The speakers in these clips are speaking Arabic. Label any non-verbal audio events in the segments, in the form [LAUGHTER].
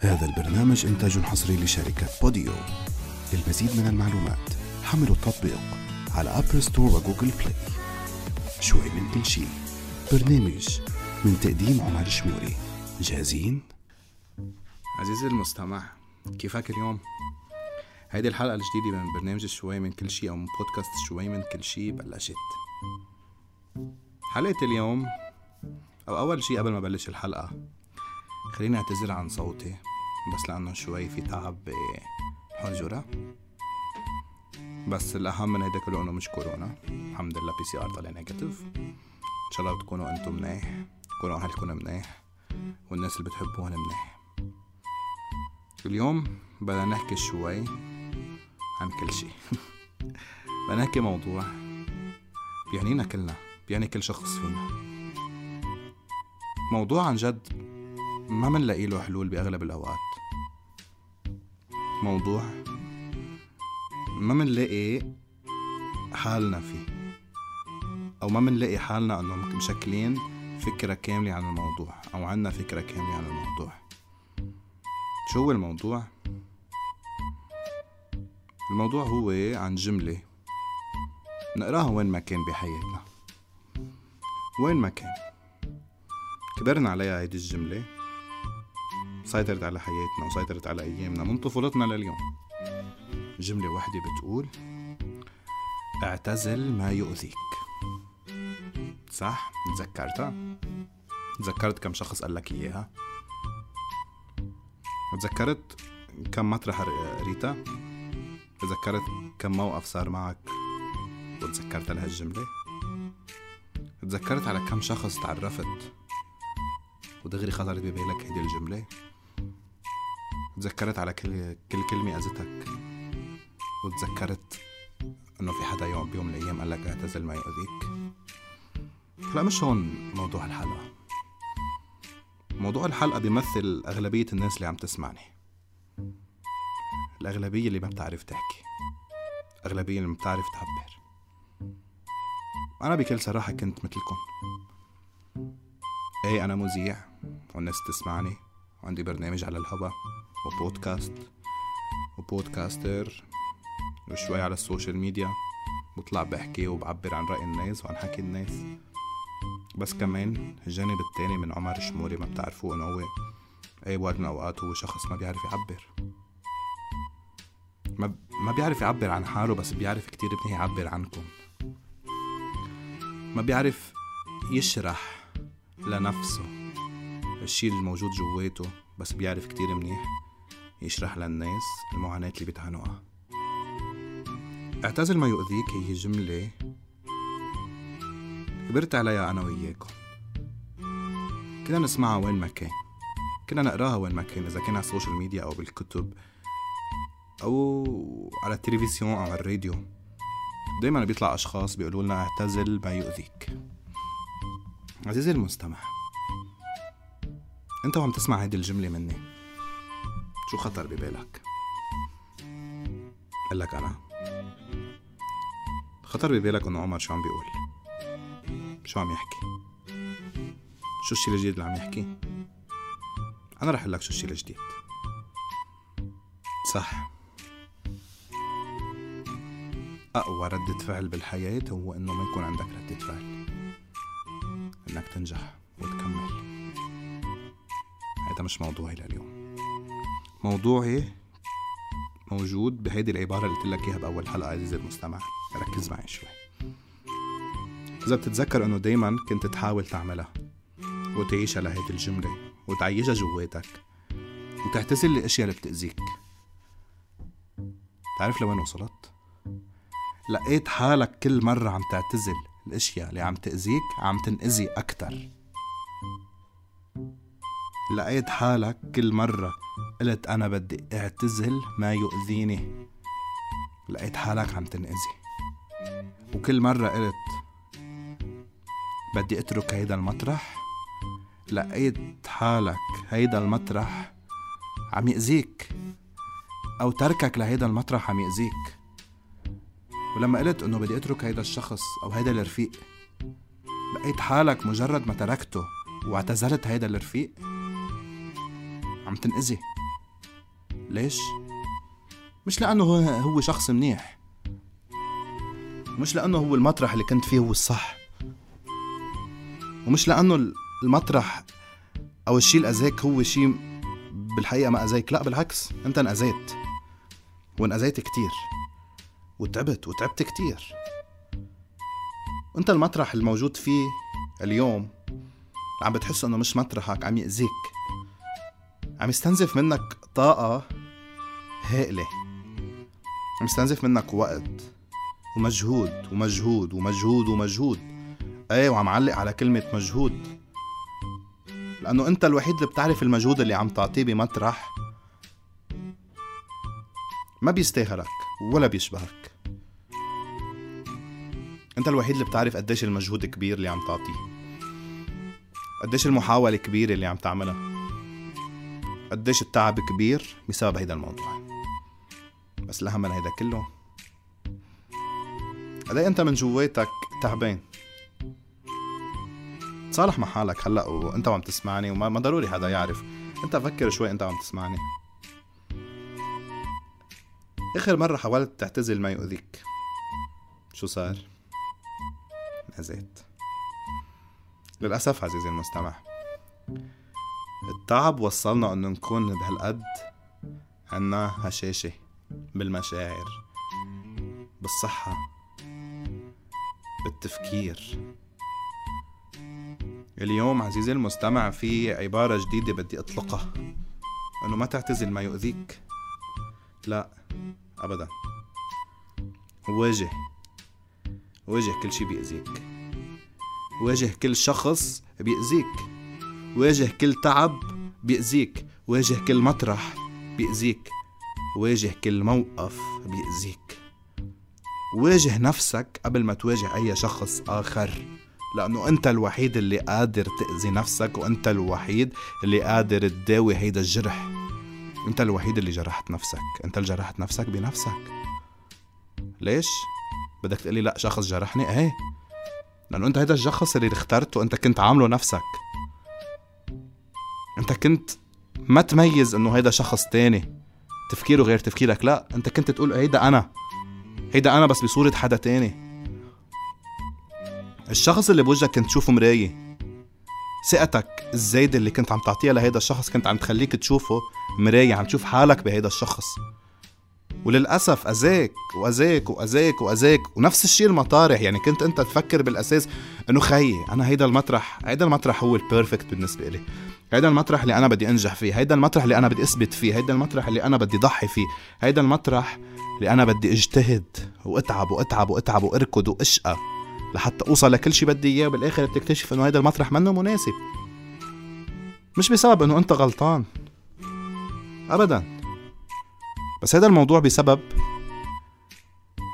هذا البرنامج إنتاج حصري لشركة بوديو. للمزيد من المعلومات حملوا التطبيق على Apple Store و Google Play شوي من كل شي برنامج من تقديم عمر شموري. جاهزين؟ عزيزي المستمع كيفك اليوم؟ هيدي الحلقة الجديدة من برنامج شوي من كل شي أو من بودكاست شوي من كل شي بلشت. حلقة اليوم أو أول شي قبل ما بلش الحلقة خليني أعتذر عن صوتي. بس لأنه شوي في تعب بحنجرة بس الأهم من هيدا كله إنه مش كورونا. الحمد لله PCR طلع negative إن شاء الله تكونوا أنتم منيح. تكونوا أهلكم منيح. والناس اللي بتحبوهم منيح. اليوم بدنا نحكي شوي عن كل شي [LAUGHS] بدنا نحكي موضوع بيعنينا كلنا. بيعني كل شخص فينا. موضوع عن جد ما منلاقي له حلول بأغلب الأوقات. موضوع ما منلاقي حالنا فيه أو ما منلاقي حالنا أنه مشكلين فكرة كاملة عن الموضوع أو عنا فكرة كاملة عن الموضوع. شو هو الموضوع؟ الموضوع هو عن جملة نقراها وين ما كان بحياتنا. وين ما كان. كبرنا عليها هيدي الجملة. سيطرت على حياتنا وسيطرت على أيامنا من طفولتنا لليوم جملة واحدة بتقول اعتزل ما يؤذيك صح؟ تذكرتها؟ تذكرت كم شخص قال لك إياها؟ تذكرت كم مطرح قريتها؟ تذكرت كم موقف صار معك وتذكرت لهالجملة؟ تذكرت على كم شخص تعرفت ودغري خطرت ببالك هيدي الجملة؟ تذكرت على كل كل كلمة أذتك وتذكرت إنه في حدا يوم بيوم من الأيام قال لك اعتزل ما يؤذيك لا مش هون موضوع الحلقة. موضوع الحلقة بيمثل أغلبية الناس اللي عم تسمعني. الأغلبية اللي ما بتعرف تحكي. الأغلبية اللي ما بتعرف تعبر. أنا بكل صراحة كنت مثلكم. إيه أنا مذيع والناس تسمعني وعندي برنامج على الهوا. وبودكاست وبودكاستر وشوي على السوشيال ميديا. بطلع بحكي وبعبر عن رأي الناس وعن حكي الناس. بس كمان الجانب التاني من عمر شموري ما بتعرفوه إنه هو أي وقت من الاوقات هو شخص ما بيعرف يعبر. ما ما بيعرف يعبر عن حاله بس بيعرف كتير منيح يعبر عنكم. ما بيعرف يشرح لنفسه الشي الموجود جواته بس بيعرف كتير منيح. يشرح للناس المعاناة اللي بتعانوها. اعتزل ما يؤذيك هي جملة كبرت عليها أنا وياكم كنا نسمعها وين ما كان. كنا نقراها وين ما كان إذا كان على ال social media أو بالكتب أو على التلفزيون أو على الراديو. دايما بيطلع أشخاص بيقولوا لنا اعتزل ما يؤذيك. عزيزي المستمع أنت وعم تسمع هيدي الجملة مني. شو خطر ببالك؟ قال لك أنا خطر ببالك إنه عمر شو عم بيقول؟ شو عم يحكي؟ شو الشي الجديد اللي عم يحكي؟ أنا رح لك شو الشي الجديد. صح. أقوى ردة فعل بالحياة هو إنه ما يكون عندك ردة فعل. إنك تنجح وتكمل. هذا مش موضوعي لليوم. موضوعي موجود بهيدي العبارة اللي قلت لك إياها بأول حلقة عزيزي المستمع. ركز معي شوي. إذا بتتذكر إنه دايما كنت تحاول تعملها وتعيشها لهيدي الجملة وتعيشها جواتك وتعتزل الأشياء اللي بتأذيك. تعرف لوين وصلت؟ لقيت حالك كل مرة عم تعتزل الأشياء اللي عم تأذيك عم تنأذي أكتر. لقيت حالك كل مرة قلت أنا بدي أعتزل ما يؤذيني. لقيت حالك عم تنأذي. وكل مرة قلت بدي أترك هيدا المطرح لقيت حالك هيدا المطرح عم يأذيك. أو تركك لهيدا المطرح عم يأذيك. ولما قلت إنه بدي أترك هيدا الشخص أو هيدا الرفيق لقيت حالك مجرد ما تركته واعتزلت هيدا الرفيق عم تنأذي. ليش؟ مش لأنه هو, شخص منيح. مش لأنه هو المطرح اللي كنت فيه هو الصح. ومش لأنه المطرح أو الشيء اللي أذاك هو شيء بالحقيقة ما أذاك. لا بالعكس أنت انأذيت وانأذيت كتير. وتعبت وتعبت كتير. أنت المطرح الموجود فيه اليوم عم بتحس إنه مش مطرحك عم يأذيك. عم يستنزف منك طاقة هائلة. عم يستنزف منك وقت. ومجهود ومجهود ومجهود ومجهود. إيه وعم علق على كلمة مجهود. لأنه أنت الوحيد اللي بتعرف المجهود اللي عم تعطيه بمطرح. ما بيستاهلك ولا بيشبهك. أنت الوحيد اللي بتعرف قديش المجهود كبير اللي عم تعطيه. قديش المحاولة كبيرة اللي عم تعملها. قديش التعب كبير بسبب هيدا الموضوع. بس الأهم من هيدا كله. قد أنت من جواتك تعبان. تصالح مع حالك هلأ وأنت وعم تسمعني وما ضروري حدا يعرف. أنت فكر شوي أنت وعم تسمعني. آخر مرة حاولت تعتزل ما يؤذيك. شو صار؟ نزيت. للأسف عزيزي المستمع. التعب وصلنا إنه نكون بهالقد عنا هشاشة. بالمشاعر بالصحة بالتفكير. اليوم عزيزي المستمع في عبارة جديدة بدي أطلقها. أنه ما تعتزل ما يؤذيك. لا أبدا. واجه. واجه كل شي بيأذيك. واجه كل شخص بيأذيك. واجه كل تعب بيأذيك. واجه كل مطرح بيأذيك. واجه كل موقف بيأذيك. واجه نفسك قبل ما تواجه أي شخص آخر لأنه أنت الوحيد اللي قادر تأذي نفسك وأنت الوحيد اللي قادر تداوي هيدا الجرح. أنت الوحيد اللي جرحت نفسك أنت اللي جرحت نفسك بنفسك. ليش؟ بدك تقولي لا شخص جرحني؟ إيه. لأنه أنت هيدا الشخص اللي اخترته أنت كنت عامله نفسك. أنت كنت ما تميز إنه هيدا شخص تاني. تفكيره غير تفكيرك. لا أنت كنت تقول هيدا أنا. هيدا أنا بس بصورة حدا تاني. الشخص اللي بوجهك كنت تشوفه مراية. ثقتك الزايدة اللي كنت عم تعطيها لهيدا الشخص كنت عم تخليك تشوفه مراية عم تشوف حالك بهيدا الشخص. وللأسف أذاك وأذاك وأذاك وأذاك ونفس الشيء المطارح. يعني كنت أنت تفكر بالأساس إنه خيي أنا هيدا المطرح هيدا المطرح هو البيرفكت بالنسبة لي هيدا المطرح اللي أنا بدي أنجح فيه هيدا المطرح اللي أنا بدي أثبت فيه هيدا المطرح اللي أنا بدي ضحي فيه هيدا المطرح اللي أنا بدي اجتهد وأتعب وأتعب وأتعب وأركض وأشقى لحتى أوصل لكل شيء بدي إياه وبالاخر بتكتشف إنه هيدا المطرح منه مناسب. مش بسبب إنه أنت غلطان. ابدا. بس هذا الموضوع بسبب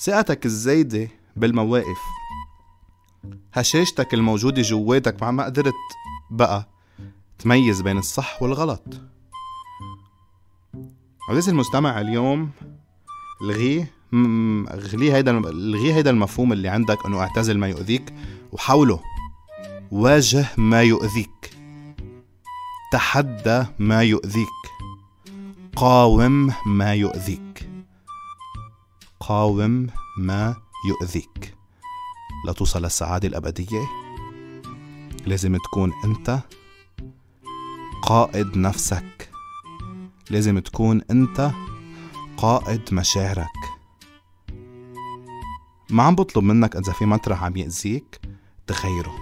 ثقتك الزايدة بالمواقف. هشاشتك الموجودة جواتك مع ما قدرت بقى. تميز بين الصح والغلط. عزيزي المستمع اليوم الغي الغي هيدا الغي هيدا المفهوم اللي عندك أنه اعتزل ما يؤذيك وحاوله واجه ما يؤذيك. تحدى ما يؤذيك. قاوم ما يؤذيك. قاوم ما يؤذيك. لتوصل للسعادة الأبدية. لازم تكون أنت قائد نفسك. لازم تكون أنت قائد مشاعرك. ما عم بطلب منك إذا في مطرح عم يأذيك تغيره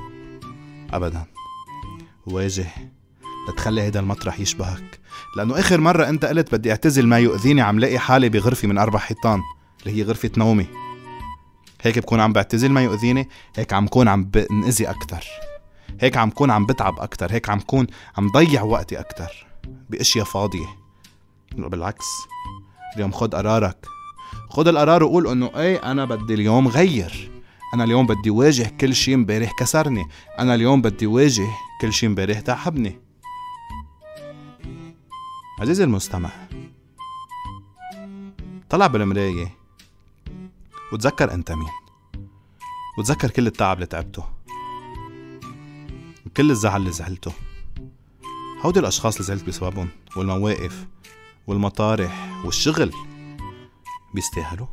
أبدا. واجه لتخلي هيدا المطرح يشبهك. لأنه آخر مرة أنت قلت بدي أعتزل ما يؤذيني عم لاقي حالي بغرفة من أربع حيطان اللي هي غرفة نومي. هيك بكون عم بعتزل ما يؤذيني هيك عم كون عم بنأذي أكتر. هيك عم كون عم بتعب أكتر هيك عم كون عم ضيع وقتي أكتر بأشياء فاضية. بالعكس اليوم خد قرارك. خد القرار وقول إنه إيه أنا بدي اليوم غير. أنا اليوم بدي واجه كل شيء امبارح كسرني. أنا اليوم بدي واجه كل شيء امبارح تعبني. عزيزي المستمع طلع بالمراية وتذكر أنت مين. وتذكر كل التعب اللي تعبته. وكل الزعل اللي زعلته. هودي الأشخاص اللي زعلت بسببهم والمواقف والمطارح والشغل. بيستاهلوا؟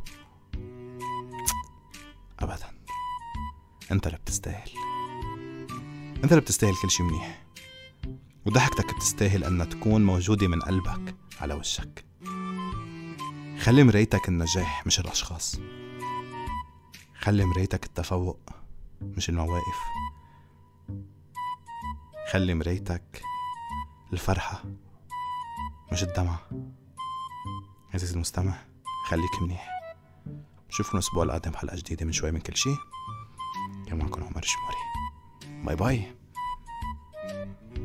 ابدا. أنت اللي بتستاهل. أنت اللي بتستاهل كل شي منيح. وضحكتك بتستاهل إنها تكون موجودة من قلبك على وشك. خلي مرايتك النجاح مش الأشخاص. خلي مرايتك التفوق مش المواقف. خلي مرايتك الفرحة مش الدمعة. عزيزي المستمع خليك منيح. شوفكم الأسبوع القادم حلقة جديدة من شوي من كل شي كان معكم عمر الشموري. باي باي.